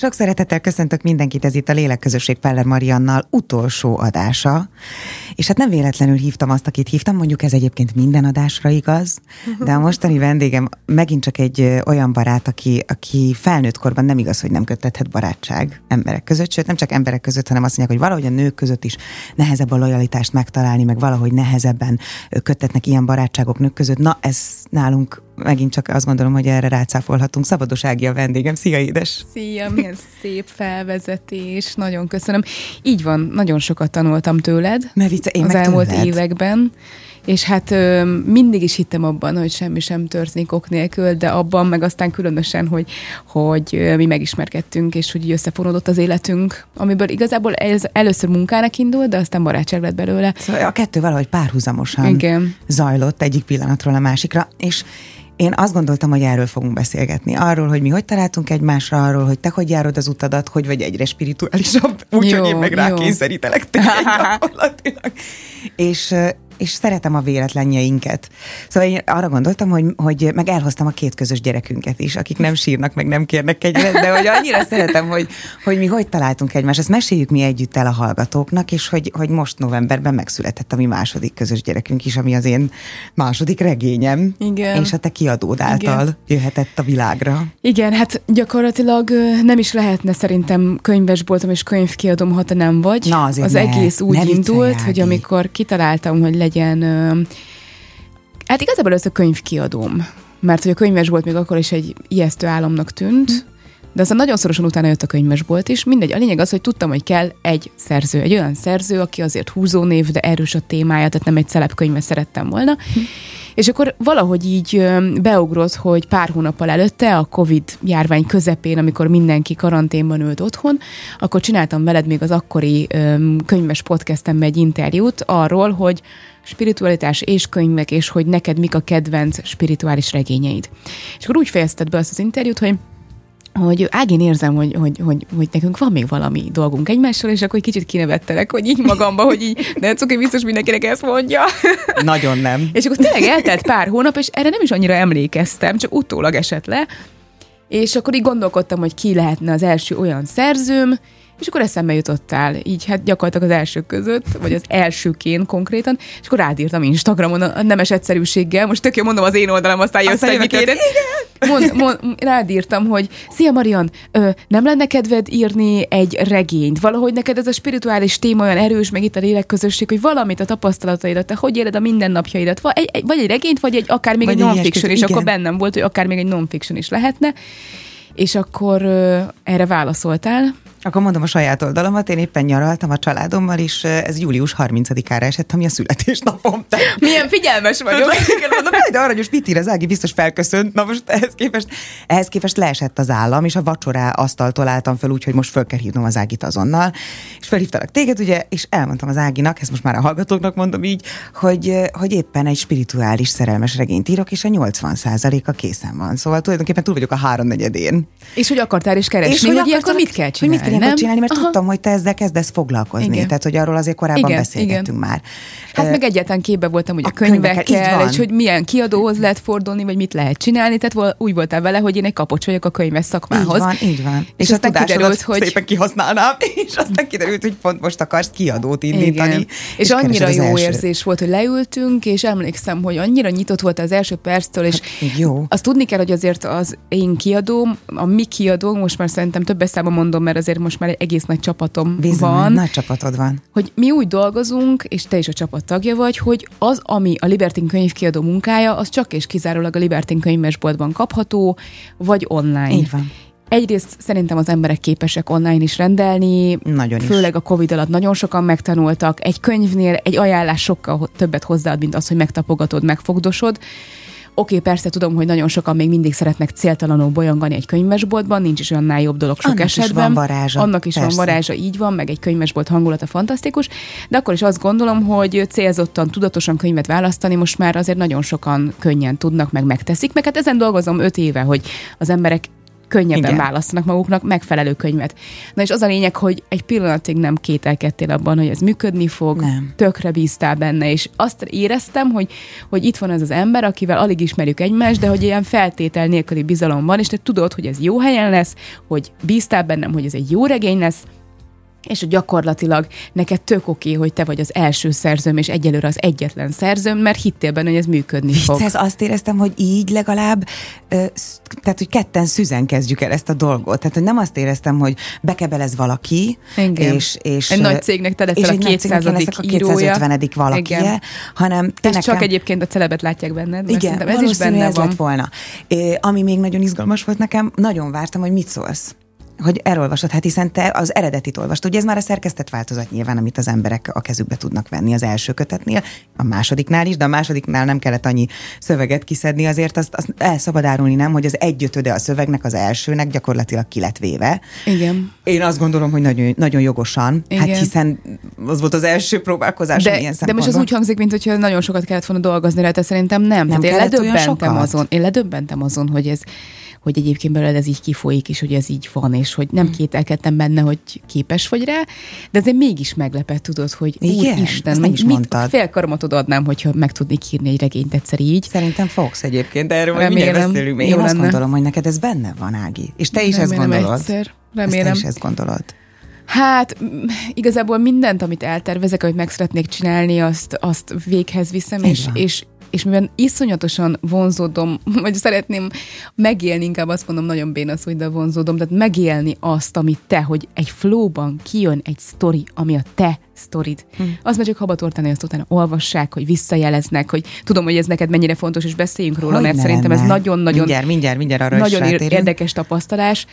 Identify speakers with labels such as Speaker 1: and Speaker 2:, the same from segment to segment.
Speaker 1: Sok szeretettel köszöntök mindenkit, ez itt a Lélekközösség Peller Mariannal utolsó adása. És hát nem véletlenül hívtam azt, akit hívtam, mondjuk ez egyébként minden adásra igaz, de a mostani vendégem megint csak egy olyan barát, aki, aki felnőtt korban nem igaz, hogy nem köttethet barátság emberek között, sőt nem csak emberek között, hanem azt mondják, hogy valahogy a nők között is nehezebb a lojalitást megtalálni, meg valahogy nehezebben köttetnek ilyen barátságok nők között. Na, ez nálunk megint csak azt gondolom, hogy erre rácáfolhatunk. Szabados Ági a vendégem. Szia, édes!
Speaker 2: Szia, milyen szép felvezetés, nagyon köszönöm. Így van, nagyon sokat tanultam tőled
Speaker 1: ne vicce, én
Speaker 2: az elmúlt
Speaker 1: tőled.
Speaker 2: években. És hát ö, mindig is hittem abban, hogy semmi sem történik ok nélkül, de abban meg aztán különösen, hogy, hogy ö, mi megismerkedtünk, és hogy összefonódott az életünk, amiből igazából ez először munkának indult, de aztán barátság lett belőle.
Speaker 1: Szóval a kettő valahogy párhuzamosan
Speaker 2: Igen.
Speaker 1: zajlott egyik pillanatról a másikra, és én azt gondoltam, hogy erről fogunk beszélgetni. Arról, hogy mi hogy találtunk egymásra, arról, hogy te hogy járod az utadat, hogy vagy egyre spirituálisabb, úgyhogy én meg rákényszerítelek téged gyakorlatilag. És, és szeretem a véletlenjeinket. Szóval én arra gondoltam, hogy, hogy meg elhoztam a két közös gyerekünket is, akik nem sírnak, meg nem kérnek kegyet, de hogy annyira szeretem, hogy, hogy mi hogy találtunk egymást. Ezt meséljük mi együtt el a hallgatóknak, és hogy, hogy most novemberben megszületett a mi második közös gyerekünk is, ami az én második regényem.
Speaker 2: Igen.
Speaker 1: És a te kiadód által Igen. jöhetett a világra.
Speaker 2: Igen, hát gyakorlatilag nem is lehetne szerintem könyvesboltom és könyvkiadom, ha te nem vagy.
Speaker 1: Na, azért
Speaker 2: az
Speaker 1: ne,
Speaker 2: egész úgy
Speaker 1: ne
Speaker 2: indult, hogy amikor kitaláltam, hogy legyen, hát igazából ez a könyvkiadóm, mert hogy a könyvesbolt még akkor is egy ijesztő álomnak tűnt, hm. De aztán nagyon szorosan utána jött a könyvesbolt is. Mindegy, a lényeg az, hogy tudtam, hogy kell egy szerző, egy olyan szerző, aki azért húzónév, de erős a témája, tehát nem egy szelepkönyvet szerettem volna. Hm. És akkor valahogy így beugrott, hogy pár hónappal előtte, a Covid járvány közepén, amikor mindenki karanténban ült otthon, akkor csináltam veled még az akkori könyves podcastemben egy interjút arról, hogy spiritualitás és könyvek, és hogy neked mik a kedvenc spirituális regényeid. És akkor úgy fejezted be azt az interjút, hogy hogy Ágén érzem, hogy, hogy, hogy, hogy nekünk van még valami dolgunk egymással, és akkor egy kicsit kinevettelek, hogy így magamba, hogy így, de cuki biztos mindenkinek ezt mondja.
Speaker 1: Nagyon nem.
Speaker 2: és akkor tényleg eltelt pár hónap, és erre nem is annyira emlékeztem, csak utólag esett le. És akkor így gondolkodtam, hogy ki lehetne az első olyan szerzőm, és akkor eszembe jutottál, így hát gyakorlatilag az elsők között, vagy az elsőként konkrétan, és akkor rádírtam Instagramon a nemes egyszerűséggel, most tök jó mondom az én oldalam, aztán jössz egy mit mond, mond, rádírtam, hogy szia Marian, ö, nem lenne kedved írni egy regényt? Valahogy neked ez a spirituális téma olyan erős, meg itt a lélekközösség, hogy valamit a tapasztalataidat, te hogy éled a mindennapjaidat, vagy egy, vagy egy regényt, vagy egy akár még vagy egy non-fiction, és akkor bennem volt, hogy akár még egy non-fiction is lehetne. És akkor ö, erre válaszoltál,
Speaker 1: akkor mondom a saját oldalamat, én éppen nyaraltam a családommal, és ez július 30-ára esett, ami a születésnapom.
Speaker 2: Te... Milyen figyelmes vagyok.
Speaker 1: mondom, de aranyos, mit ír az Ági, biztos felköszönt. Na most ehhez képest, ehhez képest leesett az állam, és a vacsorá asztaltól álltam fel úgy, hogy most föl kell hívnom az Ágit azonnal. És felhívtalak téged, ugye, és elmondtam az Áginak, ezt most már a hallgatóknak mondom így, hogy, hogy éppen egy spirituális szerelmes regényt írok, és a 80 a készen van. Szóval tulajdonképpen túl vagyok a háromnegyedén.
Speaker 2: És hogy akartál is keresni, és hogy, hogy ilyenkor mit kell csinálni?
Speaker 1: Hogy mit kell csinálni, mert Aha. tudtam, hogy te ezzel kezdesz foglalkozni. Igen. Tehát, hogy arról azért korábban igen, beszélgettünk igen. már.
Speaker 2: Hát uh, meg egyáltalán képbe voltam, hogy a, a könyvekkel, könyvekkel és hogy milyen kiadóhoz lehet fordulni, vagy mit lehet csinálni. Tehát úgy voltál vele, hogy én egy kapocs vagyok a könyves szakmához.
Speaker 1: Így van, így van. És, és aztán kiderült, hogy szépen kihasználnám, és aztán kiderült, hogy pont most akarsz kiadót indítani. Igen.
Speaker 2: És, és annyira jó első. érzés volt, hogy leültünk, és emlékszem, hogy annyira nyitott volt az első perctől, és hát, jó. azt tudni kell, hogy azért az én kiadóm, a mi kiadó, most már szerintem több számban mondom, mert azért most már egy egész nagy csapatom
Speaker 1: Bizony,
Speaker 2: van.
Speaker 1: nagy csapatod van.
Speaker 2: Hogy mi úgy dolgozunk, és te is a csapat tagja vagy, hogy az, ami a Libertin könyvkiadó munkája, az csak és kizárólag a Libertin könyvesboltban kapható, vagy online.
Speaker 1: Így van.
Speaker 2: Egyrészt szerintem az emberek képesek online is rendelni,
Speaker 1: nagyon
Speaker 2: főleg
Speaker 1: is.
Speaker 2: a Covid alatt nagyon sokan megtanultak. Egy könyvnél egy ajánlás sokkal többet hozzáad, mint az, hogy megtapogatod, megfogdosod. Oké, persze tudom, hogy nagyon sokan még mindig szeretnek céltalanul bolyongani egy könyvesboltban, nincs is annál jobb dolog sok
Speaker 1: Annak
Speaker 2: esetben.
Speaker 1: Is van varázsa.
Speaker 2: Annak is persze. van varázsa, így van, meg egy könyvesbolt hangulata fantasztikus, de akkor is azt gondolom, hogy célzottan, tudatosan könyvet választani most már azért nagyon sokan könnyen tudnak, meg megteszik, meg hát ezen dolgozom öt éve, hogy az emberek könnyebben Igen. választanak maguknak megfelelő könyvet. Na és az a lényeg, hogy egy pillanatig nem kételkedtél abban, hogy ez működni fog, nem. tökre bíztál benne, és azt éreztem, hogy, hogy itt van ez az ember, akivel alig ismerjük egymást, de hogy ilyen feltétel nélküli bizalom van, és te tudod, hogy ez jó helyen lesz, hogy bíztál bennem, hogy ez egy jó regény lesz, és gyakorlatilag neked tök oké, hogy te vagy az első szerzőm, és egyelőre az egyetlen szerzőm, mert hittél benne, hogy ez működni Vicc, fog.
Speaker 1: Ez azt éreztem, hogy így legalább, tehát hogy ketten szüzen kezdjük el ezt a dolgot. Tehát, hogy nem azt éreztem, hogy bekebelez valaki,
Speaker 2: Igen. és, és egy nagy cégnek te leszel a 200.
Speaker 1: a 250. valaki, hanem
Speaker 2: te nekem... csak egyébként a celebet látják benned,
Speaker 1: Igen, ez is benne ez van. lett volna. É, ami még nagyon izgalmas volt nekem, nagyon vártam, hogy mit szólsz hogy elolvasod, hát hiszen te az eredetit olvastad. Ugye ez már a szerkesztett változat nyilván, amit az emberek a kezükbe tudnak venni az első kötetnél, a másodiknál is, de a másodiknál nem kellett annyi szöveget kiszedni, azért azt, azt el szabad árulni, nem, hogy az egyötöde a szövegnek az elsőnek gyakorlatilag ki lett véve.
Speaker 2: Igen.
Speaker 1: Én azt gondolom, hogy nagyon, nagyon jogosan, hát Igen. hát hiszen az volt az első próbálkozás
Speaker 2: de, ilyen De most az úgy hangzik, mint hogyha nagyon sokat kellett volna dolgozni rá, szerintem nem. nem Tehát én ledöbbentem azon, én ledöbbentem azon, hogy ez hogy egyébként belőle ez így kifolyik, és hogy ez így van, és hogy nem mm. kételkedtem benne, hogy képes vagy rá, de azért mégis meglepett, tudod, hogy Igen, Isten, nem is mit, mondtad. fél karomat adnám, hogyha meg tudnék írni egy regényt egyszer így.
Speaker 1: Szerintem fogsz egyébként, de erről majd mindjárt beszélünk. Én azt gondolom, hogy neked ez benne van, Ági. És te is Remélem ezt gondolod. Egyszer. Remélem. Ezt te is ezt gondolod.
Speaker 2: Hát igazából mindent, amit eltervezek, amit meg szeretnék csinálni, azt, azt véghez viszem, és, és, és mivel iszonyatosan vonzódom, vagy szeretném megélni, inkább azt mondom, nagyon béna szó, de vonzódom, tehát megélni azt, amit te, hogy egy flowban kijön egy sztori, ami a te sztorid. Hm. Az már csak habatortani, azt utána olvassák, hogy visszajeleznek, hogy tudom, hogy ez neked mennyire fontos, és beszéljünk róla, hogy mert szerintem ez nagyon-nagyon
Speaker 1: mindjárt, mindjárt, mindjárt arra
Speaker 2: nagyon érdekes tapasztalás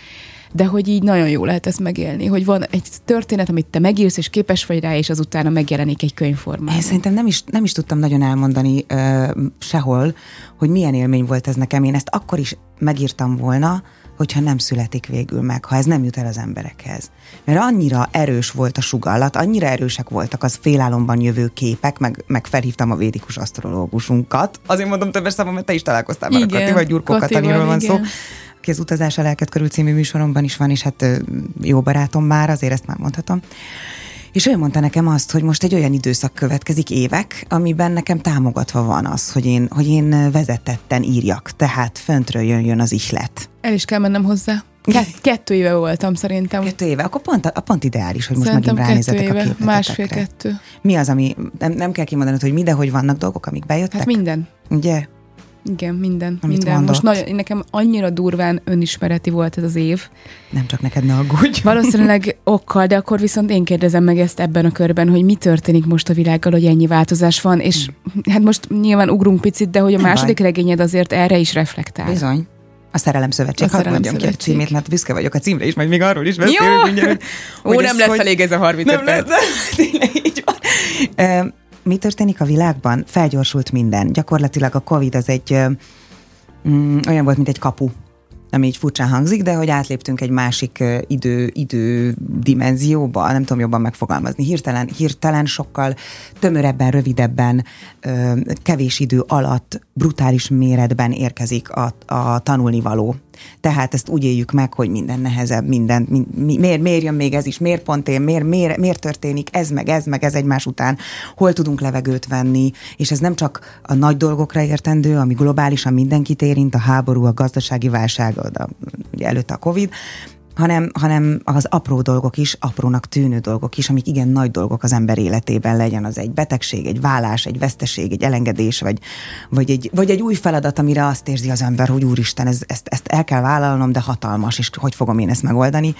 Speaker 2: de hogy így nagyon jó lehet ezt megélni, hogy van egy történet, amit te megírsz, és képes vagy rá, és azután megjelenik egy könyvformában.
Speaker 1: Én szerintem nem is, nem is tudtam nagyon elmondani uh, sehol, hogy milyen élmény volt ez nekem. Én ezt akkor is megírtam volna, hogyha nem születik végül meg, ha ez nem jut el az emberekhez. Mert annyira erős volt a sugallat, annyira erősek voltak az félálomban jövő képek, meg, meg felhívtam a védikus asztrológusunkat. Azért mondom többes számom, mert te is találkoztál már igen, a Kati, vagy Gyurkó Kataniról van igen. szó aki az Utazás a lelket körül című műsoromban is van, és hát jó barátom már, azért ezt már mondhatom. És ő mondta nekem azt, hogy most egy olyan időszak következik, évek, amiben nekem támogatva van az, hogy én, hogy én vezetetten írjak, tehát föntről jön, jön az ihlet.
Speaker 2: El is kell mennem hozzá. Kett, kettő éve voltam szerintem.
Speaker 1: Kettő éve, akkor pont, a, pont ideális, hogy most szerintem megint ránézetek éve, a képletetekre.
Speaker 2: Másfél-kettő.
Speaker 1: Mi az, ami, nem, nem kell kimondanod, hogy mi, de hogy vannak dolgok, amik bejöttek?
Speaker 2: Hát minden.
Speaker 1: Ugye?
Speaker 2: Igen, minden. Amit minden. Mondott. Most nagyon, nekem annyira durván önismereti volt ez az év.
Speaker 1: Nem csak neked ne aggódj.
Speaker 2: Valószínűleg okkal, de akkor viszont én kérdezem meg ezt ebben a körben, hogy mi történik most a világgal, hogy ennyi változás van, és hmm. hát most nyilván ugrunk picit, de hogy a második baj. regényed azért erre is reflektál.
Speaker 1: Bizony. A Szerelem Szövetség. A Hadd mondjam ki a címét, mert büszke vagyok a címre is, majd még arról is beszélünk mindjárt.
Speaker 2: Ó, nem lesz hogy... elég ez a 30 nem perc.
Speaker 1: Lesz, tényleg így van mi történik a világban? Felgyorsult minden. Gyakorlatilag a COVID az egy mm, olyan volt, mint egy kapu ami így furcsán hangzik, de hogy átléptünk egy másik idő, idő dimenzióba, nem tudom jobban megfogalmazni, hirtelen, hirtelen sokkal tömörebben, rövidebben, kevés idő alatt, brutális méretben érkezik a, a tanulnivaló. Tehát ezt úgy éljük meg, hogy minden nehezebb, minden, mi, mi, miért, miért jön még ez is, miért pont én, miért, miért, miért történik ez, meg ez, meg ez egymás után, hol tudunk levegőt venni, és ez nem csak a nagy dolgokra értendő, ami globálisan mindenkit érint, a háború, a gazdasági válság, a, ugye előtte a Covid, hanem, hanem az apró dolgok is, aprónak tűnő dolgok is, amik igen nagy dolgok az ember életében legyen, az egy betegség, egy vállás, egy veszteség, egy elengedés, vagy, vagy, egy, vagy egy új feladat, amire azt érzi az ember, hogy úristen, ez, ezt, ezt el kell vállalnom, de hatalmas, és hogy fogom én ezt megoldani?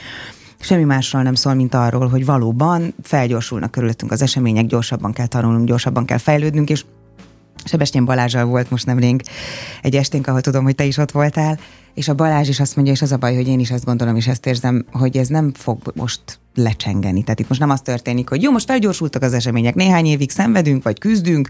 Speaker 1: Semmi másról nem szól, mint arról, hogy valóban felgyorsulnak körülöttünk az események, gyorsabban kell tanulnunk, gyorsabban kell fejlődnünk, és Sebestyén Balázsal volt most nemrég egy esténk, ahol tudom, hogy te is ott voltál, és a Balázs is azt mondja, és az a baj, hogy én is ezt gondolom, és ezt érzem, hogy ez nem fog most lecsengeni. Tehát itt most nem az történik, hogy jó, most felgyorsultak az események, néhány évig szenvedünk, vagy küzdünk,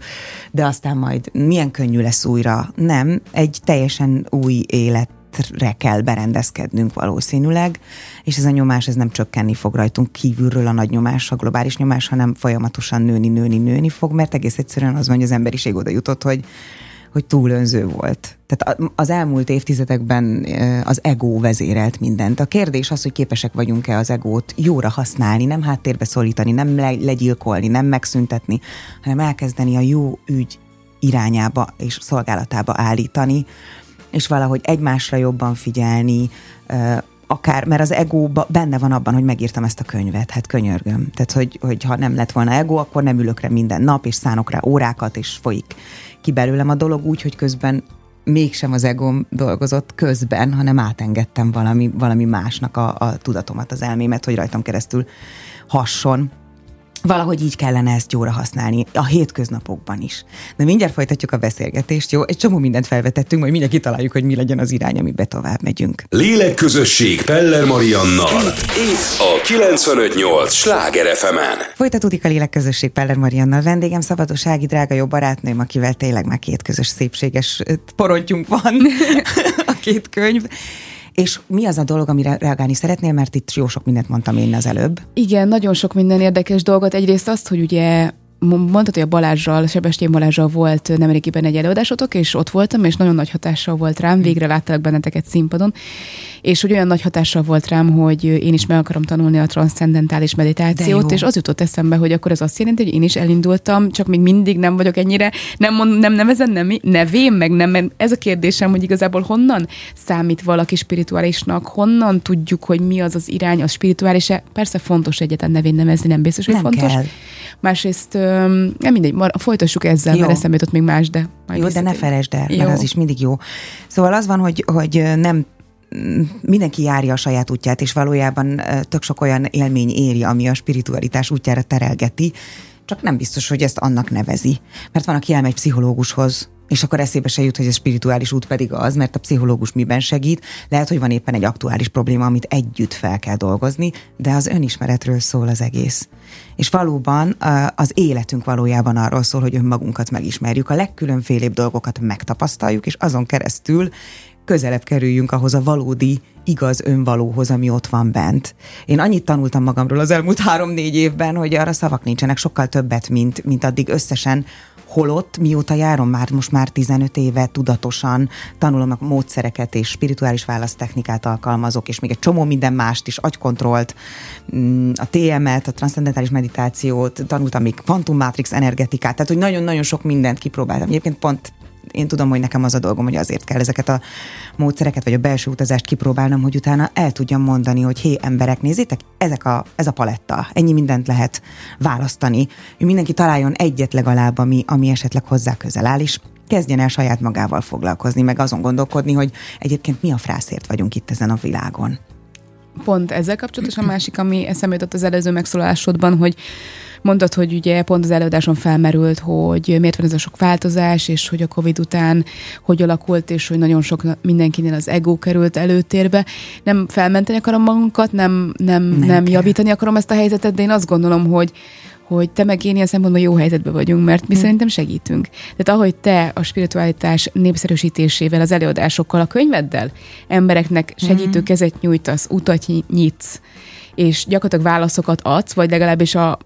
Speaker 1: de aztán majd milyen könnyű lesz újra. Nem, egy teljesen új élet re kell berendezkednünk valószínűleg, és ez a nyomás ez nem csökkenni fog rajtunk kívülről a nagy nyomás, a globális nyomás, hanem folyamatosan nőni, nőni, nőni fog, mert egész egyszerűen az van, hogy az emberiség oda jutott, hogy hogy túl önző volt. Tehát az elmúlt évtizedekben az ego vezérelt mindent. A kérdés az, hogy képesek vagyunk-e az egót jóra használni, nem háttérbe szólítani, nem legyilkolni, nem megszüntetni, hanem elkezdeni a jó ügy irányába és szolgálatába állítani, és valahogy egymásra jobban figyelni, akár, mert az ego benne van abban, hogy megírtam ezt a könyvet, hát könyörgöm. Tehát, hogy, hogy ha nem lett volna ego, akkor nem ülök rá minden nap, és szánok rá órákat, és folyik ki belőlem a dolog úgy, hogy közben mégsem az egóm dolgozott közben, hanem átengedtem valami, valami másnak a, a tudatomat, az elmémet, hogy rajtam keresztül hasson. Valahogy így kellene ezt jóra használni, a hétköznapokban is. De mindjárt folytatjuk a beszélgetést, jó? Egy csomó mindent felvetettünk, majd mindjárt kitaláljuk, hogy mi legyen az irány, amibe tovább megyünk.
Speaker 3: Lélekközösség Peller Mariannal. Itt a 958 Sláger fm
Speaker 1: Folytatódik a Lélekközösség Peller Mariannal. Vendégem Szabadossági drága jó barátnőm, akivel tényleg már két közös szépséges porontjunk van a két könyv. És mi az a dolog, amire reagálni szeretnél, mert itt jó sok mindent mondtam én az előbb.
Speaker 2: Igen, nagyon sok minden érdekes dolgot. Egyrészt azt, hogy ugye mondtad, hogy a Balázsral, Sebestyén Balázsral volt nemrégiben egy előadásotok, és ott voltam, és nagyon nagy hatással volt rám, végre láttalak benneteket színpadon, és hogy olyan nagy hatással volt rám, hogy én is meg akarom tanulni a transzcendentális meditációt, és az jutott eszembe, hogy akkor ez azt jelenti, hogy én is elindultam, csak még mindig nem vagyok ennyire, nem, mond, nem nevezem nem, nevém, meg nem, mert ez a kérdésem, hogy igazából honnan számít valaki spirituálisnak, honnan tudjuk, hogy mi az az irány, az spirituális -e? Persze fontos egyetlen nevén nevezni, nem biztos, hogy
Speaker 1: nem
Speaker 2: fontos.
Speaker 1: Kell.
Speaker 2: Másrészt, nem mindegy, folytassuk ezzel, jó. mert eszembe jutott még más, de
Speaker 1: majd Jó, de ne felejtsd el, jó. mert az is mindig jó. Szóval az van, hogy, hogy nem mindenki járja a saját útját, és valójában tök sok olyan élmény éri, ami a spiritualitás útjára terelgeti, csak nem biztos, hogy ezt annak nevezi. Mert van, aki elmegy pszichológushoz, és akkor eszébe se jut, hogy a spirituális út pedig az, mert a pszichológus miben segít. Lehet, hogy van éppen egy aktuális probléma, amit együtt fel kell dolgozni, de az önismeretről szól az egész. És valóban az életünk valójában arról szól, hogy önmagunkat megismerjük, a legkülönfélébb dolgokat megtapasztaljuk, és azon keresztül közelebb kerüljünk ahhoz a valódi, igaz önvalóhoz, ami ott van bent. Én annyit tanultam magamról az elmúlt három-négy évben, hogy arra szavak nincsenek, sokkal többet, mint, mint addig összesen holott mióta járom már, most már 15 éve tudatosan tanulom a módszereket és spirituális választechnikát alkalmazok, és még egy csomó minden mást is, agykontrollt, mm, a TM-et, a transzendentális meditációt, tanultam még Quantum Matrix energetikát, tehát hogy nagyon-nagyon sok mindent kipróbáltam. Egyébként pont én tudom, hogy nekem az a dolgom, hogy azért kell ezeket a módszereket, vagy a belső utazást kipróbálnom, hogy utána el tudjam mondani, hogy hé, emberek, nézzétek, ezek a, ez a paletta, ennyi mindent lehet választani. Mindenki találjon egyet legalább, ami, ami esetleg hozzá közel áll, és kezdjen el saját magával foglalkozni, meg azon gondolkodni, hogy egyébként mi a frászért vagyunk itt ezen a világon.
Speaker 2: Pont ezzel kapcsolatos a másik, ami eszembe jutott az előző megszólalásodban, hogy Mondtad, hogy ugye pont az előadáson felmerült, hogy miért van ez a sok változás, és hogy a Covid után hogy alakult, és hogy nagyon sok mindenkinél az ego került előtérbe. Nem felmenteni akarom magunkat, nem, nem, nem, nem javítani akarom ezt a helyzetet, de én azt gondolom, hogy hogy te meg én ilyen szempontból jó helyzetben vagyunk, mert mi hmm. szerintem segítünk. Tehát ahogy te a spiritualitás népszerűsítésével, az előadásokkal, a könyveddel embereknek segítő kezet nyújtasz, utat nyitsz, és gyakorlatilag válaszokat adsz, vagy legalábbis a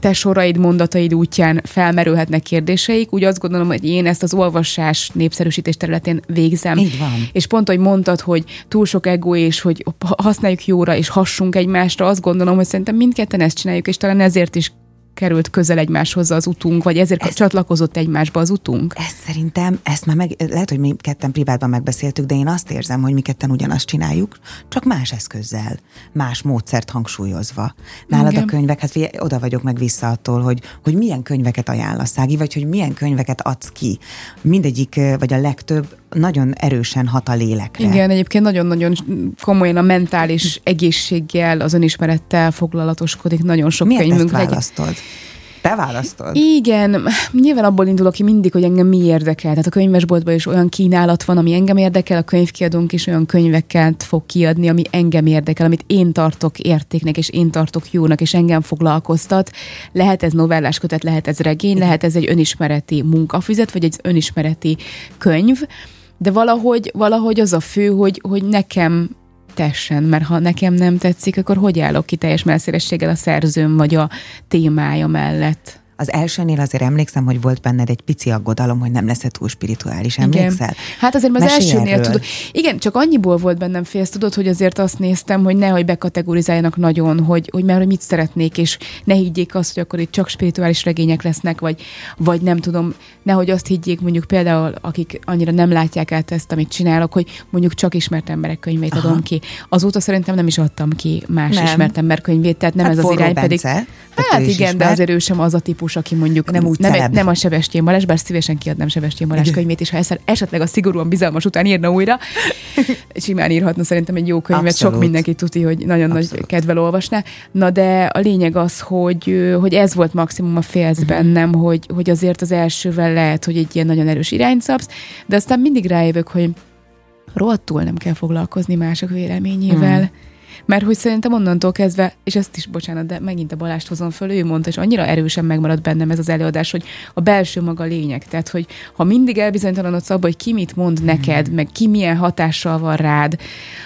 Speaker 2: te soraid, mondataid útján felmerülhetnek kérdéseik, úgy azt gondolom, hogy én ezt az olvasás népszerűsítés területén végzem.
Speaker 1: Így van.
Speaker 2: És pont, hogy mondtad, hogy túl sok ego, és hogy használjuk jóra, és hassunk egymásra, azt gondolom, hogy szerintem mindketten ezt csináljuk, és talán ezért is került közel egymáshoz az utunk, vagy ezért ezt, csatlakozott egymásba az utunk?
Speaker 1: Ezt szerintem, ezt már meg, lehet, hogy mi ketten privátban megbeszéltük, de én azt érzem, hogy mi ketten ugyanazt csináljuk, csak más eszközzel, más módszert hangsúlyozva. Nálad Igen. a könyvek, hát oda vagyok meg vissza attól, hogy, hogy milyen könyveket ajánlasz, Ági, vagy hogy milyen könyveket adsz ki. Mindegyik, vagy a legtöbb nagyon erősen hat a lélekre.
Speaker 2: Igen, egyébként nagyon-nagyon komolyan a mentális egészséggel, az önismerettel foglalatoskodik nagyon sok
Speaker 1: Miért
Speaker 2: könyvünk.
Speaker 1: Miért választod? Te választod?
Speaker 2: Igen, nyilván abból indulok ki mindig, hogy engem mi érdekel. Tehát a könyvesboltban is olyan kínálat van, ami engem érdekel, a könyvkiadónk is olyan könyveket fog kiadni, ami engem érdekel, amit én tartok értéknek, és én tartok jónak, és engem foglalkoztat. Lehet ez novellás kötet, lehet ez regény, lehet ez egy önismereti munkafüzet, vagy egy önismereti könyv de valahogy, valahogy az a fő, hogy, hogy nekem tessen, mert ha nekem nem tetszik, akkor hogy állok ki teljes messzélességgel a szerzőm vagy a témája mellett?
Speaker 1: Az elsőnél azért emlékszem, hogy volt benned egy pici aggodalom, hogy nem lesz-e túl spirituális. Emlékszel? Igen.
Speaker 2: Hát azért az Mesélj elsőnél tudod. Igen, csak annyiból volt bennem félsz, tudod, hogy azért azt néztem, hogy nehogy bekategorizáljanak nagyon, hogy, hogy mert hogy mit szeretnék, és ne higgyék azt, hogy akkor itt csak spirituális regények lesznek, vagy, vagy nem tudom, nehogy azt higgyék mondjuk például, akik annyira nem látják át ezt, amit csinálok, hogy mondjuk csak ismert emberek könyvét Aha. adom ki. Azóta szerintem nem is adtam ki más nem. ismert ember könyvét, tehát nem hát ez az irány Bence, pedig. Hát igen, ismert. de azért ő sem az a típus, aki mondjuk nem, úgy nem, nem a Sebestyén Balázs, bár szívesen kiadnám Sebestyén Balázs könyvét, és ha esetleg a szigorúan bizalmas után írna újra, simán írhatna szerintem egy jó könyvet, Abszolút. sok mindenki tudti, hogy nagyon Abszolút. nagy kedvel olvasná. Na de a lényeg az, hogy, hogy ez volt maximum a félsz uh-huh. bennem, hogy, hogy azért az elsővel lehet, hogy egy ilyen nagyon erős irányt szabsz, de aztán mindig rájövök, hogy rohadtul nem kell foglalkozni mások véleményével. Uh-huh mert hogy szerintem onnantól kezdve, és ezt is, bocsánat, de megint a Balást hozom föl, ő mondta, és annyira erősen megmaradt bennem ez az előadás, hogy a belső maga lényeg. Tehát, hogy ha mindig elbizonytalanodsz abba, hogy ki mit mond neked, meg ki milyen hatással van rád,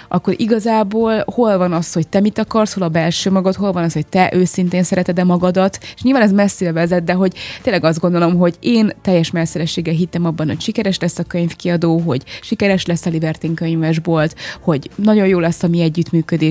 Speaker 2: akkor igazából hol van az, hogy te mit akarsz, hol a belső magad, hol van az, hogy te őszintén szereted-e magadat, és nyilván ez messzire vezet, de hogy tényleg azt gondolom, hogy én teljes messzélességgel hittem abban, hogy sikeres lesz a könyvkiadó, hogy sikeres lesz a Libertin könyvesbolt, hogy nagyon jó lesz a mi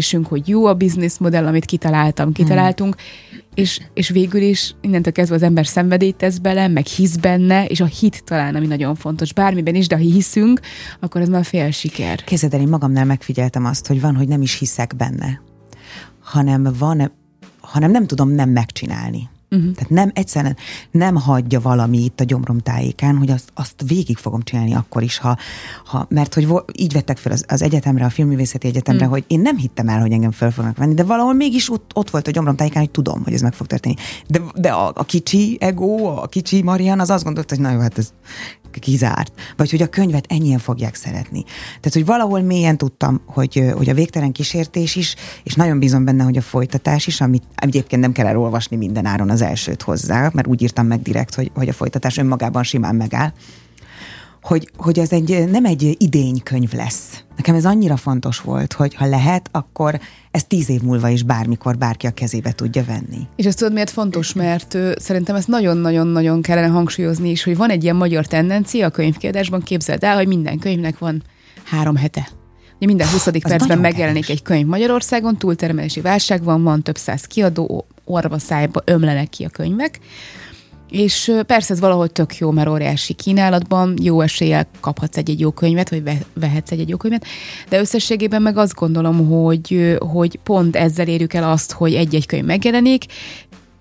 Speaker 2: együttműködésünk, hogy jó a bizniszmodell, amit kitaláltam, kitaláltunk, hmm. és, és végül is innentől kezdve az ember szenvedélyt tesz bele, meg hisz benne, és a hit talán, ami nagyon fontos. Bármiben is, de ha hiszünk, akkor ez már fél siker.
Speaker 1: Képzeld el, én magamnál megfigyeltem azt, hogy van, hogy nem is hiszek benne, hanem van, hanem nem tudom nem megcsinálni. Uh-huh. Tehát nem egyszerűen nem hagyja valami itt a gyomrom tájékán, hogy azt, azt végig fogom csinálni akkor is, ha, ha mert hogy vo, így vettek fel az, az egyetemre, a filmművészeti egyetemre, uh-huh. hogy én nem hittem el, hogy engem föl fognak venni, de valahol mégis ott, ott volt a gyomrom tájékán, hogy tudom, hogy ez meg fog történni. De, de a, a kicsi ego, a kicsi Marian az azt gondolta, hogy na jó, hát ez kizárt, vagy hogy a könyvet ennyien fogják szeretni. Tehát, hogy valahol mélyen tudtam, hogy, hogy a végtelen kísértés is, és nagyon bízom benne, hogy a folytatás is, amit egyébként nem kell elolvasni minden áron az elsőt hozzá, mert úgy írtam meg direkt, hogy, hogy a folytatás önmagában simán megáll, hogy, hogy ez egy, nem egy idénykönyv lesz. Nekem ez annyira fontos volt, hogy ha lehet, akkor ez tíz év múlva is bármikor bárki a kezébe tudja venni.
Speaker 2: És ezt tudod, miért fontos? Mert ö, szerintem ezt nagyon-nagyon-nagyon kellene hangsúlyozni is, hogy van egy ilyen magyar tendencia a könyvkiadásban, képzeld el, hogy minden könyvnek van három hete. Ugye minden 20. percben megjelenik kevés. egy könyv Magyarországon, túltermelési válság van, van több száz kiadó, orva szájba ömlenek ki a könyvek. És persze ez valahol tök jó, mert óriási kínálatban jó eséllyel kaphatsz egy-egy jó könyvet, vagy vehetsz egy-egy jó könyvet, de összességében meg azt gondolom, hogy, hogy pont ezzel érjük el azt, hogy egy-egy könyv megjelenik,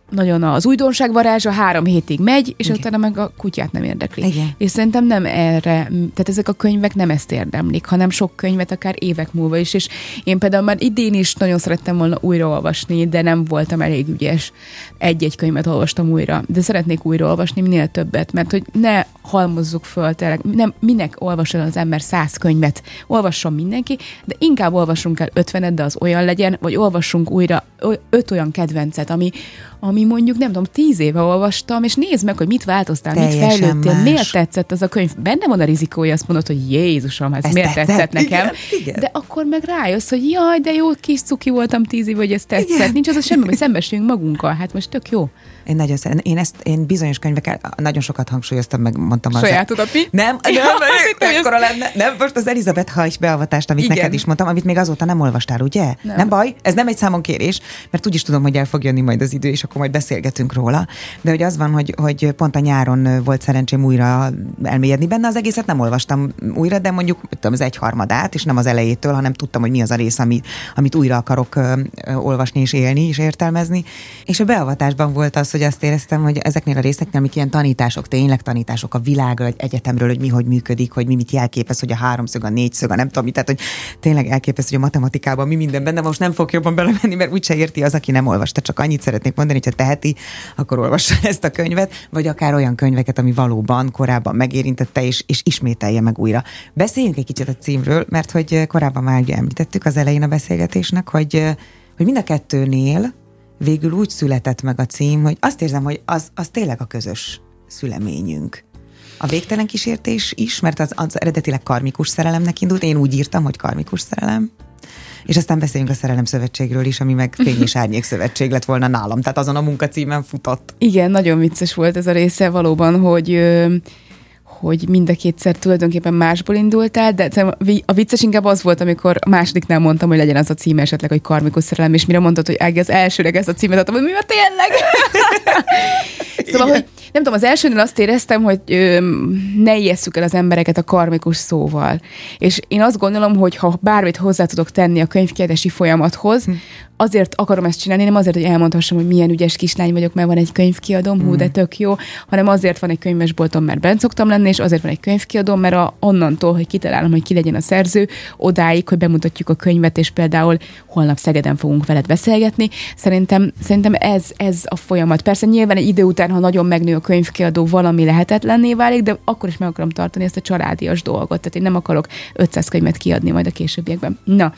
Speaker 2: nagyon az újdonság varázsa, három hétig megy, és Igen. utána meg a kutyát nem érdekli. Igen. És szerintem nem erre, tehát ezek a könyvek nem ezt érdemlik, hanem sok könyvet akár évek múlva is, és én például már idén is nagyon szerettem volna újraolvasni, de nem voltam elég ügyes. Egy-egy könyvet olvastam újra, de szeretnék újraolvasni minél többet, mert hogy ne halmozzuk föl, tényleg, nem, minek olvasson az ember száz könyvet, olvasson mindenki, de inkább olvassunk el ötvenet, de az olyan legyen, vagy olvassunk újra öt olyan kedvencet, ami, ami mondjuk, nem tudom, tíz éve olvastam, és nézd meg, hogy mit változtál, Teljesen mit fejlődtél, más. miért tetszett ez a könyv. Benne van a rizikója, azt mondod, hogy Jézusom, ez, ez miért tetszett, tetszett nekem. Igen, igen. De akkor meg rájössz, hogy jaj, de jó kis cuki voltam tíz év, hogy ez tetszett. Igen. Nincs az a semmi, hogy szembesülünk magunkkal. Hát most tök jó.
Speaker 1: Én nagyon szeretem. Én ezt, én bizonyos könyvekkel nagyon sokat hangsúlyoztam, meg mondtam
Speaker 2: az. Sajátodat mi?
Speaker 1: Nem, nem, nem, nem, lenne. Nem, most az Elizabeth Hajs beavatást, amit Igen. neked is mondtam, amit még azóta nem olvastál, ugye? Nem. nem baj, ez nem egy számon kérés, mert úgyis tudom, hogy el fog jönni majd az idő, és akkor majd beszélgetünk róla. De hogy az van, hogy, hogy pont a nyáron volt szerencsém újra elmélyedni benne, az egészet nem olvastam újra, de mondjuk tudom, az egyharmadát, és nem az elejétől, hanem tudtam, hogy mi az a rész, amit, amit újra akarok ö, ö, olvasni és élni és értelmezni. És a beavatásban volt az, hogy azt éreztem, hogy ezeknél a részeknél, amik ilyen tanítások, tényleg tanítások a világról, egy egyetemről, hogy mi hogy működik, hogy mi mit jelképez, hogy a háromszög, a négyszög, a nem tudom, tehát hogy tényleg elképesztő, hogy a matematikában mi minden benne, most nem fog jobban belemenni, mert úgyse érti az, aki nem olvasta. Csak annyit szeretnék mondani, hogy ha teheti, akkor olvassa ezt a könyvet, vagy akár olyan könyveket, ami valóban korábban megérintette, és, és ismételje meg újra. Beszéljünk egy kicsit a címről, mert hogy korábban már ugye említettük az elején a beszélgetésnek, hogy, hogy mind a kettőnél végül úgy született meg a cím, hogy azt érzem, hogy az, az tényleg a közös szüleményünk. A végtelen kísértés is, mert az, az eredetileg karmikus szerelemnek indult, én úgy írtam, hogy karmikus szerelem, És aztán beszéljünk a Szerelem Szövetségről is, ami meg Fény és Árnyék Szövetség lett volna nálam. Tehát azon a munkacímen futott.
Speaker 2: Igen, nagyon vicces volt ez a része valóban, hogy hogy mind a kétszer tulajdonképpen másból indultál, de a vicces inkább az volt, amikor a másodiknál mondtam, hogy legyen az a címe esetleg, hogy karmikus szerelem, és mire mondtad, hogy Ági, az elsőleg ezt a címet adtam, hogy mi a tényleg? szóval, hogy nem tudom, az elsőnél azt éreztem, hogy ö, ne ijesszük el az embereket a karmikus szóval. És én azt gondolom, hogy ha bármit hozzá tudok tenni a könyvkiadási folyamathoz, hm azért akarom ezt csinálni, nem azért, hogy elmondhassam, hogy milyen ügyes kislány vagyok, mert van egy könyvkiadom, hú, de mm. tök jó, hanem azért van egy könyvesboltom, mert bent szoktam lenni, és azért van egy könyvkiadom, mert a, onnantól, hogy kitalálom, hogy ki legyen a szerző, odáig, hogy bemutatjuk a könyvet, és például holnap Szegeden fogunk veled beszélgetni. Szerintem, szerintem ez, ez a folyamat. Persze nyilván egy idő után, ha nagyon megnő a könyvkiadó, valami lehetetlenné válik, de akkor is meg akarom tartani ezt a családias dolgot. Tehát én nem akarok 500 könyvet kiadni majd a későbbiekben. Na,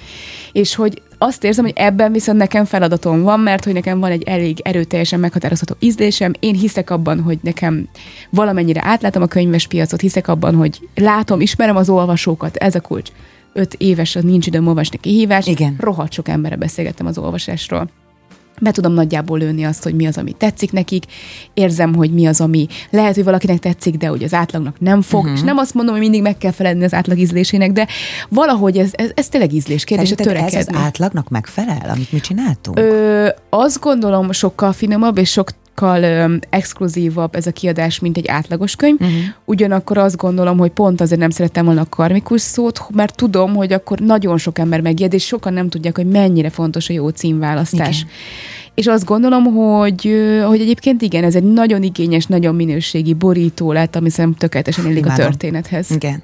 Speaker 2: és hogy azt érzem, hogy ebben viszont nekem feladatom van, mert hogy nekem van egy elég erőteljesen meghatározható ízlésem. Én hiszek abban, hogy nekem valamennyire átlátom a könyves piacot, hiszek abban, hogy látom, ismerem az olvasókat, ez a kulcs. Öt éves, az nincs időm olvasni kihívás.
Speaker 1: Igen.
Speaker 2: Rohadt sok emberre beszélgettem az olvasásról be tudom nagyjából lőni azt, hogy mi az, ami tetszik nekik, érzem, hogy mi az, ami lehet, hogy valakinek tetszik, de hogy az átlagnak nem fog, uh-huh. és nem azt mondom, hogy mindig meg kell felelni az átlag ízlésének, de valahogy ez, ez, ez tényleg ízlés kérdés,
Speaker 1: ez az átlagnak megfelel, amit mi csináltunk?
Speaker 2: Ö, azt gondolom sokkal finomabb, és sok sokkal ö, exkluzívabb ez a kiadás, mint egy átlagos könyv. Uh-huh. Ugyanakkor azt gondolom, hogy pont azért nem szerettem volna a karmikus szót, mert tudom, hogy akkor nagyon sok ember megijed, és sokan nem tudják, hogy mennyire fontos a jó címválasztás. Igen. És azt gondolom, hogy, hogy egyébként igen, ez egy nagyon igényes, nagyon minőségi borító lett, ami szerintem tökéletesen illik a történethez.
Speaker 1: Igen.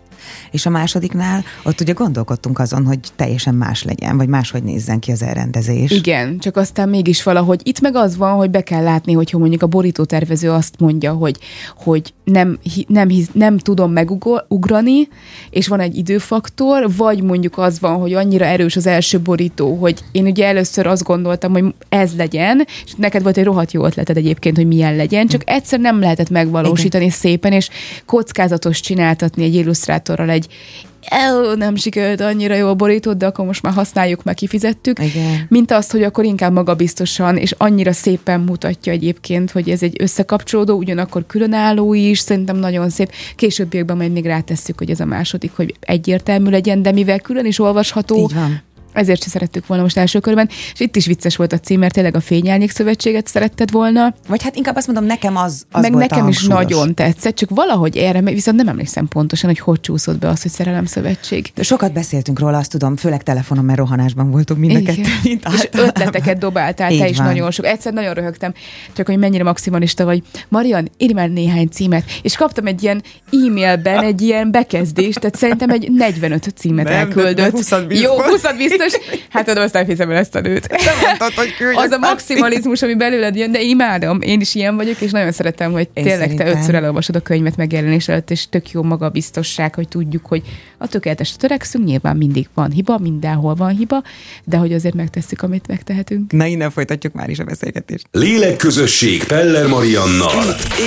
Speaker 1: És a másodiknál ott ugye gondolkodtunk azon, hogy teljesen más legyen, vagy máshogy nézzen ki az elrendezés.
Speaker 2: Igen, csak aztán mégis valahogy itt meg az van, hogy be kell látni, hogy mondjuk a borítótervező azt mondja, hogy, hogy nem, nem, nem tudom megugrani, és van egy időfaktor, vagy mondjuk az van, hogy annyira erős az első borító, hogy én ugye először azt gondoltam, hogy ez legyen, és neked volt egy rohadt jó ötleted egyébként, hogy milyen legyen, csak egyszer nem lehetett megvalósítani Igen. szépen, és kockázatos csináltatni egy illusztrátorral egy el, nem sikerült annyira jól borított, de akkor most már használjuk, meg kifizettük.
Speaker 1: Igen.
Speaker 2: Mint azt, hogy akkor inkább magabiztosan, és annyira szépen mutatja egyébként, hogy ez egy összekapcsolódó, ugyanakkor különálló is, szerintem nagyon szép. Későbbiekben majd még rátesszük, hogy ez a második, hogy egyértelmű legyen, de mivel külön is olvasható, ezért sem szerettük volna most első körben, és itt is vicces volt a cím, mert tényleg a Fényelnyék Szövetséget szeretted volna.
Speaker 1: Vagy hát inkább azt mondom, nekem az, az
Speaker 2: Meg
Speaker 1: volt
Speaker 2: nekem is nagyon tetszett, csak valahogy erre, viszont nem emlékszem pontosan, hogy hogy csúszott be az, hogy Szerelem Szövetség.
Speaker 1: De sokat beszéltünk róla, azt tudom, főleg telefonon, mert rohanásban voltunk mind a kettő, mint
Speaker 2: És ötleteket dobáltál, Így te is van. nagyon sok. Egyszer nagyon röhögtem, csak hogy mennyire maximalista vagy. Marian, írj már néhány címet. És kaptam egy ilyen e-mailben egy ilyen bekezdést, tehát szerintem egy 45 címet nem, elküldött. 20 Jó, 20 biztos biztos. Hát tudom, azt nem hiszem el ezt a nőt.
Speaker 1: mondtad, hogy
Speaker 2: Az a maximalizmus, ami belőled jön, de imádom. Én is ilyen vagyok, és nagyon szeretem, hogy Én tényleg szerintem. te ötször elolvasod a könyvet megjelenés előtt, és tök jó magabiztosság, hogy tudjuk, hogy a tökéletes törekszünk, nyilván mindig van hiba, mindenhol van hiba, de hogy azért megtesszük, amit megtehetünk.
Speaker 1: Na innen folytatjuk már is a beszélgetést.
Speaker 3: Lélekközösség Peller Mariannal.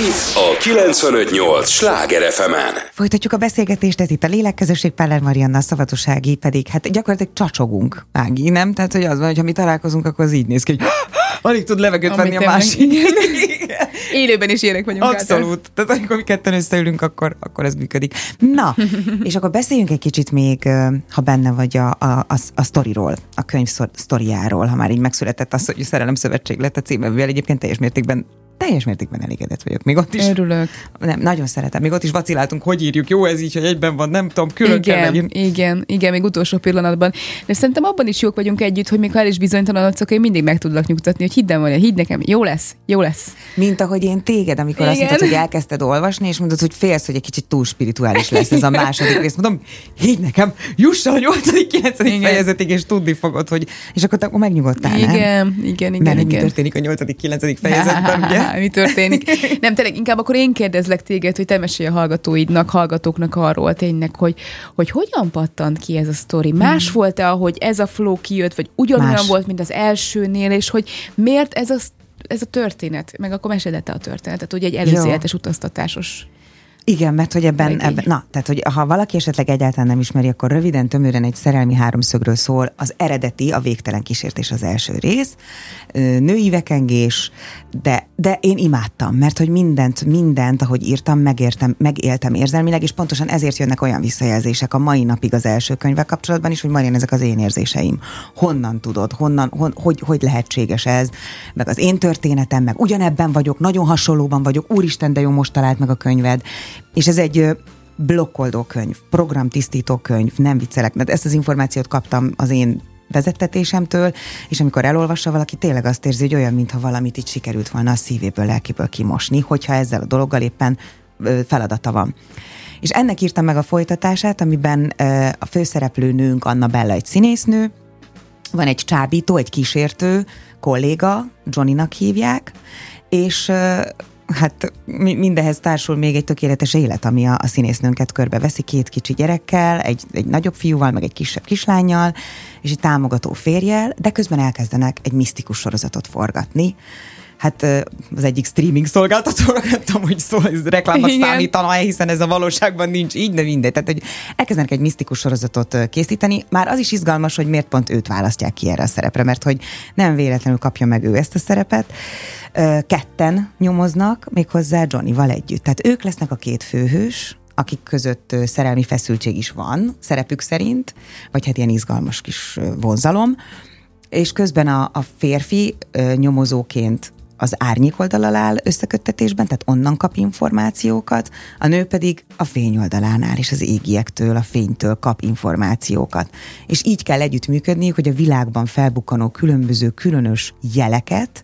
Speaker 3: Itt a 958 Sláger fm
Speaker 1: Folytatjuk a beszélgetést, ez itt a Lélekközösség Peller Mariannal, szavatossági pedig, hát gyakorlatilag csacsogunk, Ági, nem? Tehát, hogy az van, hogy ha mi találkozunk, akkor az így néz ki, hogy alig tud levegőt venni a másik.
Speaker 2: Élőben is ilyenek vagyunk.
Speaker 1: Abszolút. Által. Tehát amikor mi ketten összeülünk, akkor, akkor ez működik. Na, és akkor beszéljünk egy kicsit még, ha benne vagy a, a, a, a sztoriról, a könyv sztoriáról, ha már így megszületett az, hogy Szerelem Szövetség lett a címevel. Egyébként teljes mértékben teljes mértékben elégedett vagyok. Még ott is.
Speaker 2: Örülök.
Speaker 1: Nem, nagyon szeretem. Még ott is vaciláltunk, hogy írjuk. Jó ez így, hogy egyben van, nem tudom, külön
Speaker 2: igen,
Speaker 1: kell megint.
Speaker 2: Igen, igen, még utolsó pillanatban. De szerintem abban is jók vagyunk együtt, hogy még ha el is bizonytalanodsz, én mindig meg tudlak nyugtatni, hogy hidd van, hidd nekem, jó lesz, jó lesz.
Speaker 1: Mint ahogy én téged, amikor igen. azt mondtad, hogy elkezdted olvasni, és mondod, hogy félsz, hogy egy kicsit túl spirituális lesz ez a második rész. Mondom, hidd nekem, juss a 8. 9. fejezetig, és tudni fogod, hogy. És akkor, akkor megnyugodtál.
Speaker 2: Igen, nem? igen, igen.
Speaker 1: Mert
Speaker 2: igen.
Speaker 1: mi történik a 8. 9. fejezetben, ugye?
Speaker 2: mi történik? Nem, tényleg inkább akkor én kérdezlek téged, hogy te mesélj a hallgatóidnak, hallgatóknak arról tényleg, hogy, hogy hogyan pattant ki ez a sztori. Más hmm. volt-e, ahogy ez a flow kijött, vagy ugyanolyan volt, mint az elsőnél, és hogy miért ez a, ez a történet, meg akkor mesélj a történetet, ugye egy előzőletes utaztatásos
Speaker 1: Igen, mert hogy ebben, ebben, na, tehát hogy ha valaki esetleg egyáltalán nem ismeri, akkor röviden, tömören egy szerelmi háromszögről szól az eredeti, a végtelen kísértés az első rész, női vekengés, de, de én imádtam, mert hogy mindent, mindent, ahogy írtam, megértem, megéltem érzelmileg, és pontosan ezért jönnek olyan visszajelzések a mai napig az első könyvvel kapcsolatban is, hogy Marian, ezek az én érzéseim. Honnan tudod, honnan, hon, hogy, hogy lehetséges ez, meg az én történetem, meg ugyanebben vagyok, nagyon hasonlóban vagyok, úristen, de jó, most talált meg a könyved, és ez egy blokkoldó könyv, programtisztító könyv, nem viccelek, mert ezt az információt kaptam az én vezettetésemtől, és amikor elolvassa valaki, tényleg azt érzi, hogy olyan, mintha valamit itt sikerült volna a szívéből, lelkiből kimosni, hogyha ezzel a dologgal éppen feladata van. És ennek írtam meg a folytatását, amiben a főszereplő nőnk Anna Bella egy színésznő, van egy csábító, egy kísértő kolléga, Johnnynak hívják, és hát mindehez társul még egy tökéletes élet, ami a, a színésznőnket körbeveszi két kicsi gyerekkel, egy, egy nagyobb fiúval, meg egy kisebb kislányjal, és egy támogató férjel, de közben elkezdenek egy misztikus sorozatot forgatni, hát az egyik streaming szolgáltatónak, nem tudom, hogy szó, ez reklámnak számítana, hiszen ez a valóságban nincs így, de mindegy. Tehát, hogy elkezdenek egy misztikus sorozatot készíteni. Már az is izgalmas, hogy miért pont őt választják ki erre a szerepre, mert hogy nem véletlenül kapja meg ő ezt a szerepet. Ketten nyomoznak, méghozzá Johnnyval együtt. Tehát ők lesznek a két főhős, akik között szerelmi feszültség is van, szerepük szerint, vagy hát ilyen izgalmas kis vonzalom, és közben a, a férfi nyomozóként az árnyék oldalal áll összeköttetésben, tehát onnan kap információkat, a nő pedig a fény oldalánál és az égiektől, a fénytől kap információkat. És így kell együttműködniük, hogy a világban felbukkanó különböző különös jeleket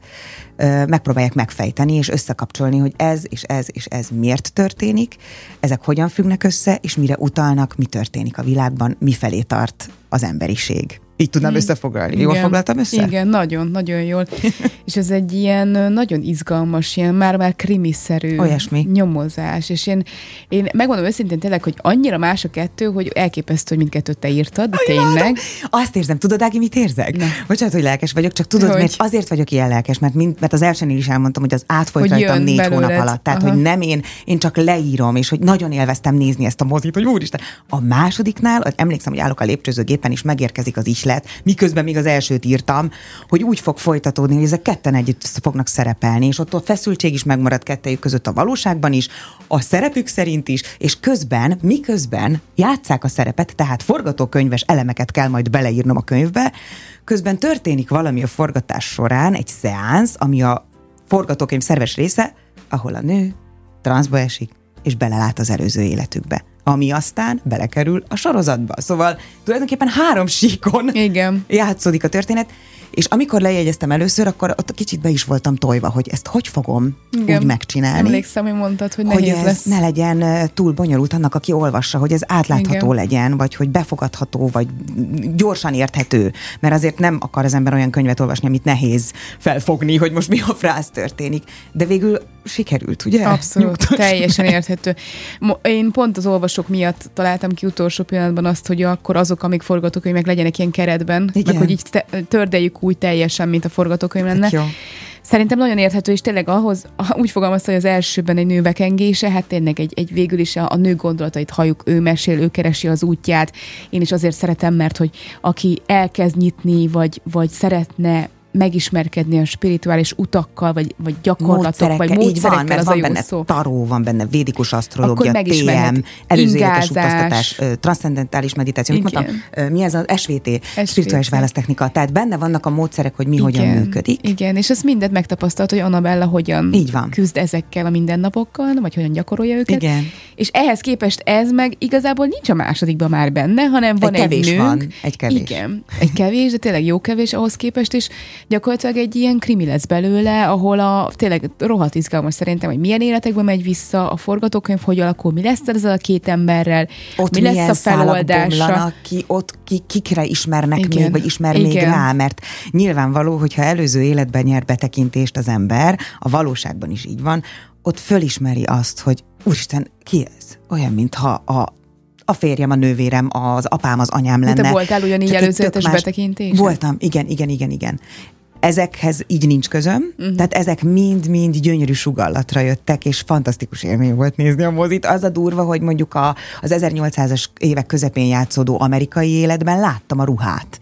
Speaker 1: ö, megpróbálják megfejteni és összekapcsolni, hogy ez és ez és ez miért történik, ezek hogyan függnek össze, és mire utalnak, mi történik a világban, mifelé tart az emberiség. Így tudnám mm. összefoglalni. Igen. Jól foglaltam össze?
Speaker 2: Igen, nagyon, nagyon jól. és ez egy ilyen nagyon izgalmas, ilyen már-már krimiszerű
Speaker 1: Olyasmi.
Speaker 2: nyomozás. És én, én megmondom őszintén tényleg, hogy annyira más a kettő, hogy elképesztő, hogy mindkettőt te írtad, de tényleg.
Speaker 1: Azt érzem, tudod, Ági, mit érzek? Na. Bocsánat, hogy lelkes vagyok, csak tudod, hogy? mert azért vagyok ilyen lelkes, mert, mind, mert az elsőnél is elmondtam, hogy az átfolyt hogy rajtam négy belőled. hónap alatt. Tehát, Aha. hogy nem én, én csak leírom, és hogy nagyon élveztem nézni ezt a mozit, hogy úristen. A másodiknál, emlékszem, hogy állok a lépcsőzőgépen, és megérkezik az islet, miközben még az elsőt írtam, hogy úgy fog folytatódni, hogy ezek ketten együtt fognak szerepelni, és ott a feszültség is megmarad kettejük között a valóságban is, a szerepük szerint is, és közben, miközben játszák a szerepet, tehát forgatókönyves elemeket kell majd beleírnom a könyvbe, közben történik valami a forgatás során, egy szeánsz, ami a forgatókönyv szerves része, ahol a nő transzba esik, és belelát az előző életükbe ami aztán belekerül a sorozatba. Szóval tulajdonképpen három síkon
Speaker 2: Igen.
Speaker 1: játszódik a történet, és amikor lejegyeztem először, akkor ott kicsit be is voltam tojva, hogy ezt hogy fogom Igen. úgy megcsinálni.
Speaker 2: Emlékszem, hogy mondtad, hogy
Speaker 1: nehéz
Speaker 2: hogy ez lesz.
Speaker 1: ne legyen túl bonyolult annak, aki olvassa, hogy ez átlátható Igen. legyen, vagy hogy befogadható, vagy gyorsan érthető. Mert azért nem akar az ember olyan könyvet olvasni, amit nehéz felfogni, hogy most mi a frász történik. De végül sikerült, ugye?
Speaker 2: Abszolút, Nyugtass teljesen meg. érthető. Én pont az olvasók miatt találtam ki utolsó pillanatban azt, hogy akkor azok, amik forgatókönyvek legyenek ilyen keretben, Igen. meg hogy így te- tördeljük úgy teljesen, mint a forgatókönyv lenne. Jó. Szerintem nagyon érthető, és tényleg ahhoz, úgy fogalmazta, hogy az elsőben egy nővekengése, hát tényleg egy, egy végül is a, a nő gondolatait halljuk, ő mesél, ő keresi az útját. Én is azért szeretem, mert hogy aki elkezd nyitni, vagy, vagy szeretne megismerkedni a spirituális utakkal, vagy, vagy gyakorlatok, vagy módszerekkel, így van, mert az
Speaker 1: van benne szó. taró, van benne védikus asztrológia, TM, előző életes utaztatás, transzcendentális meditáció. Mit mondtam? Mi ez az SVT, SVT, spirituális választechnika. Tehát benne vannak a módszerek, hogy mi Igen. hogyan működik.
Speaker 2: Igen, és ezt mindent megtapasztalt, hogy Annabella hogyan így van. küzd ezekkel a mindennapokkal, vagy hogyan gyakorolja őket.
Speaker 1: Igen.
Speaker 2: És ehhez képest ez meg igazából nincs a másodikban már benne, hanem van egy, egy kevés nőnk. Van,
Speaker 1: egy kevés.
Speaker 2: Igen, egy kevés, de tényleg jó kevés ahhoz képest, és gyakorlatilag egy ilyen krimi lesz belőle, ahol a tényleg rohadt izgalmas szerintem, hogy milyen életekbe megy vissza, a forgatókönyv hogy alakul, mi lesz ezzel a két emberrel,
Speaker 1: ott
Speaker 2: mi lesz a feloldása.
Speaker 1: ki, ott ki, kikre ismernek Igen. még, vagy ismer Igen. még rá, mert nyilvánvaló, hogyha előző életben nyer betekintést az ember, a valóságban is így van, ott fölismeri azt, hogy úristen, ki ez? Olyan, mintha a a férjem, a nővérem, az apám, az anyám lenne. De
Speaker 2: te voltál ugyanígy előzetes betekintés?
Speaker 1: Voltam, igen, igen, igen, igen ezekhez így nincs közöm, uh-huh. tehát ezek mind-mind gyönyörű sugallatra jöttek, és fantasztikus élmény volt nézni a mozit. Az a durva, hogy mondjuk a, az 1800-as évek közepén játszódó amerikai életben láttam a ruhát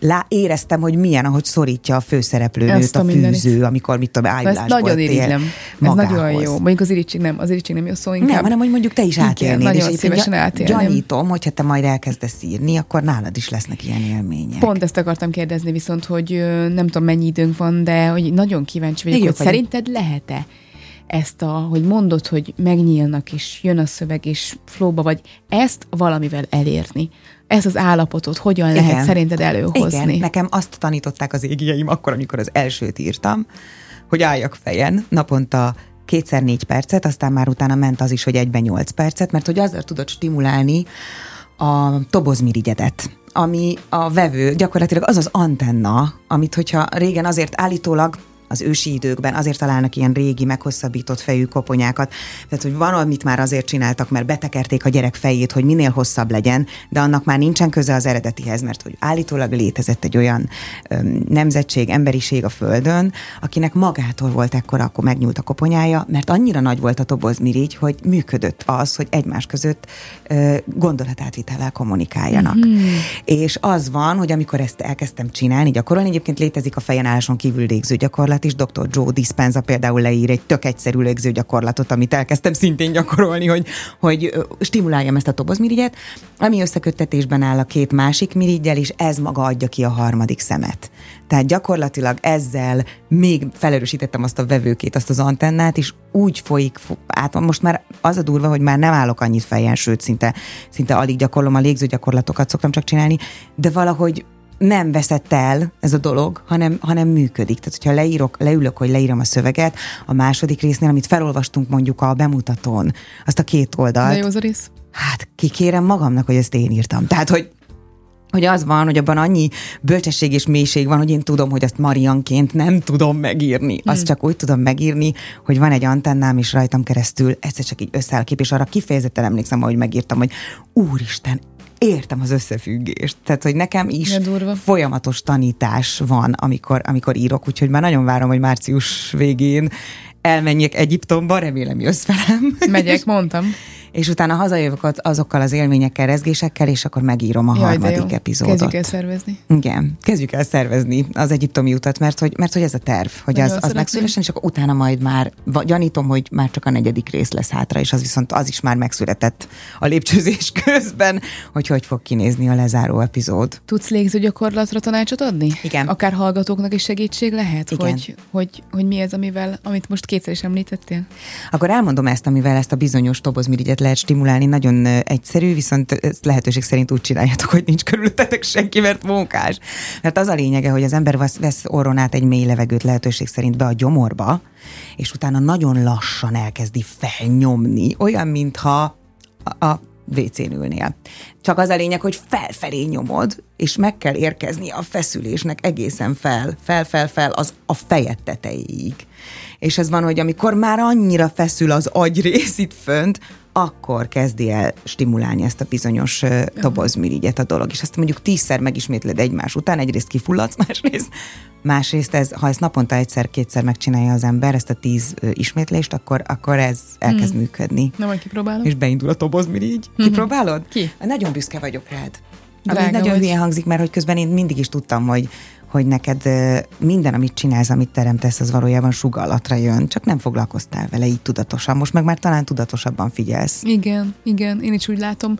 Speaker 1: lá, éreztem, hogy milyen, ahogy szorítja a főszereplőnőt a, a fűző, amikor mit tudom, ájulásból
Speaker 2: nagyon irigylem. Ez nagyon jó. Mondjuk az irítség nem, az irítség nem jó szó
Speaker 1: inkább. Nem, hanem hogy mondjuk te is átélnéd.
Speaker 2: Nagyon és szívesen átélném.
Speaker 1: Gyanítom, hogyha te majd elkezdesz írni, akkor nálad is lesznek ilyen élmények.
Speaker 2: Pont ezt akartam kérdezni, viszont, hogy nem tudom mennyi időnk van, de hogy nagyon kíváncsi vagyok, hogy szerinted lehet-e ezt a, hogy mondod, hogy megnyílnak, és jön a szöveg, és flóba vagy, ezt valamivel elérni ezt az állapotot hogyan lehet Igen. szerinted előhozni?
Speaker 1: Igen, nekem azt tanították az égieim akkor, amikor az elsőt írtam, hogy álljak fejen naponta kétszer négy percet, aztán már utána ment az is, hogy egyben nyolc percet, mert hogy azzal tudod stimulálni a tobozmirigyedet, ami a vevő, gyakorlatilag az az antenna, amit hogyha régen azért állítólag az ősi időkben azért találnak ilyen régi, meghosszabbított fejű koponyákat. Tehát, hogy van, amit már azért csináltak, mert betekerték a gyerek fejét, hogy minél hosszabb legyen, de annak már nincsen köze az eredetihez, mert hogy állítólag létezett egy olyan öm, nemzetség, emberiség a Földön, akinek magától volt ekkora, akkor megnyúlt a koponyája, mert annyira nagy volt a tobozmirigy, hogy működött az, hogy egymás között ö, gondolatátvitellel kommunikáljanak. Mm-hmm. És az van, hogy amikor ezt elkezdtem csinálni, gyakorolni, egyébként létezik a fejen álláson kívül légző gyakorlat, gyakorlat is. Dr. Joe Dispenza például leír egy tök egyszerű légző gyakorlatot, amit elkezdtem szintén gyakorolni, hogy, hogy stimuláljam ezt a tobozmirigyet, ami összeköttetésben áll a két másik mirigyel, és ez maga adja ki a harmadik szemet. Tehát gyakorlatilag ezzel még felerősítettem azt a vevőkét, azt az antennát, és úgy folyik át. Most már az a durva, hogy már nem állok annyit fejen, sőt, szinte, szinte alig gyakorlom a légző gyakorlatokat, szoktam csak csinálni, de valahogy nem veszett el ez a dolog, hanem, hanem működik. Tehát, hogyha leírok, leülök, hogy leírom a szöveget, a második résznél, amit felolvastunk mondjuk a bemutatón, azt a két oldalt.
Speaker 2: De jó az a rész.
Speaker 1: Hát kikérem magamnak, hogy ezt én írtam. Tehát, hogy hogy az van, hogy abban annyi bölcsesség és mélység van, hogy én tudom, hogy azt Marianként nem tudom megírni. Hmm. Azt csak úgy tudom megírni, hogy van egy antennám, és rajtam keresztül egyszer csak így összeáll kép, és arra kifejezetten emlékszem, ahogy megírtam, hogy úristen, értem az összefüggést. Tehát, hogy nekem is folyamatos tanítás van, amikor, amikor írok, úgyhogy már nagyon várom, hogy március végén elmenjek Egyiptomba, remélem jössz velem.
Speaker 2: Megyek, mondtam
Speaker 1: és utána hazajövök azokkal az élményekkel, rezgésekkel, és akkor megírom a Jaj, harmadik epizódot.
Speaker 2: Kezdjük el szervezni.
Speaker 1: Igen, kezdjük el szervezni az egyiptomi utat, mert hogy, mert hogy ez a terv, hogy az, az megszülessen, és akkor utána majd már gyanítom, hogy már csak a negyedik rész lesz hátra, és az viszont az is már megszületett a lépcsőzés közben, hogy hogy fog kinézni a lezáró epizód.
Speaker 2: Tudsz légző gyakorlatra tanácsot adni?
Speaker 1: Igen.
Speaker 2: Akár hallgatóknak is segítség lehet? Igen. Hogy, hogy, hogy mi ez, amivel, amit most kétszer is említettél?
Speaker 1: Akkor elmondom ezt, amivel ezt a bizonyos tobozmirigyet lehet stimulálni, nagyon egyszerű, viszont ezt lehetőség szerint úgy csináljátok, hogy nincs körülöttetek senki, mert munkás. Mert az a lényege, hogy az ember vesz orron át egy mély levegőt lehetőség szerint be a gyomorba, és utána nagyon lassan elkezdi felnyomni, olyan, mintha a, a WC-n ülnél. Csak az a lényeg, hogy felfelé nyomod, és meg kell érkezni a feszülésnek egészen fel, fel-fel-fel az a fejed tetejéig. És ez van, hogy amikor már annyira feszül az agyrész itt fönt, akkor kezdi el stimulálni ezt a bizonyos tobozmirigyet a dolog. És ezt mondjuk tízszer megismétled egymás után, egyrészt kifulladsz, másrészt, másrészt ez, ha ezt naponta egyszer-kétszer megcsinálja az ember, ezt a tíz ismétlést, akkor, akkor ez elkezd hmm. működni.
Speaker 2: Na, majd kipróbálom.
Speaker 1: És beindul a tobozmirigy. Hmm. Kipróbálod?
Speaker 2: Ki?
Speaker 1: Nagyon büszke vagyok rád. Drága Ami nagyon hülye hangzik, mert hogy közben én mindig is tudtam, hogy hogy neked minden, amit csinálsz, amit teremtesz, az valójában sugallatra jön, csak nem foglalkoztál vele így tudatosan. Most meg már talán tudatosabban figyelsz.
Speaker 2: Igen, igen, én is úgy látom.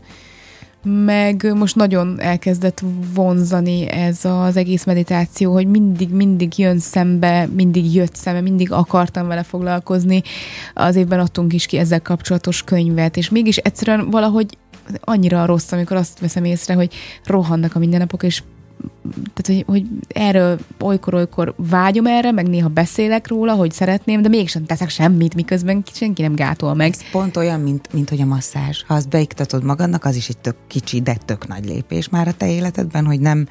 Speaker 2: Meg most nagyon elkezdett vonzani ez az egész meditáció, hogy mindig, mindig jön szembe, mindig jött szembe, mindig akartam vele foglalkozni. Az évben adtunk is ki ezzel kapcsolatos könyvet, és mégis egyszerűen valahogy annyira rossz, amikor azt veszem észre, hogy rohannak a mindennapok, és tehát, hogy, hogy erről olykor-olykor vágyom erre, meg néha beszélek róla, hogy szeretném, de mégsem teszek semmit, miközben senki nem gátol meg.
Speaker 1: Ez pont olyan, mint, mint hogy a masszázs. Ha azt beiktatod magadnak, az is egy tök kicsi, de tök nagy lépés már a te életedben, hogy nem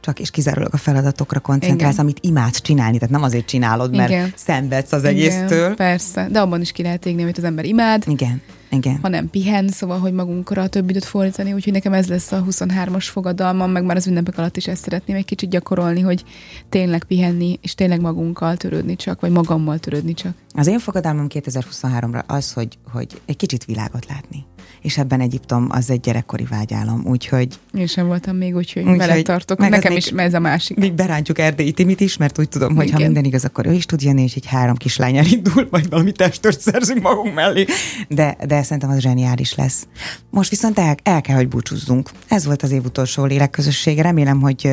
Speaker 1: csak és kizárólag a feladatokra koncentrálsz, Igen. amit imádsz csinálni, tehát nem azért csinálod, mert Igen. szenvedsz az egésztől. Igen,
Speaker 2: persze, de abban is ki lehet égni, amit az ember imád.
Speaker 1: Igen. Igen.
Speaker 2: hanem pihen, szóval, hogy magunkra a több időt fordítani, úgyhogy nekem ez lesz a 23-as fogadalmam, meg már az ünnepek alatt is ezt szeretném egy kicsit gyakorolni, hogy tényleg pihenni, és tényleg magunkkal törődni csak, vagy magammal törődni csak.
Speaker 1: Az én fogadalmam 2023-ra az, hogy, hogy egy kicsit világot látni és ebben Egyiptom az egy gyerekkori vágyálom, úgyhogy...
Speaker 2: Én sem voltam még, úgyhogy úgy, veled tartok. Nekem még, is ez a másik.
Speaker 1: Még berántjuk Erdélyi Timit is, mert úgy tudom, hogy Igen. ha minden igaz, akkor ő is tud jönni, és egy három kislány elindul, vagy valami testört szerzünk magunk mellé. De, de szerintem az zseniális lesz. Most viszont el, el kell, hogy búcsúzzunk. Ez volt az év utolsó lélekközössége. Remélem, hogy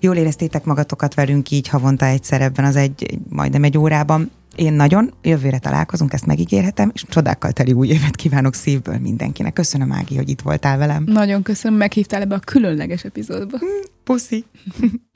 Speaker 1: jól éreztétek magatokat velünk így havonta egyszer ebben az egy, majdnem egy órában. Én nagyon, jövőre találkozunk, ezt megígérhetem, és csodákkal teli új évet kívánok szívből mindenkinek. Köszönöm, Ági, hogy itt voltál velem.
Speaker 2: Nagyon köszönöm, meghívtál ebbe a különleges epizódba.
Speaker 1: Puszi!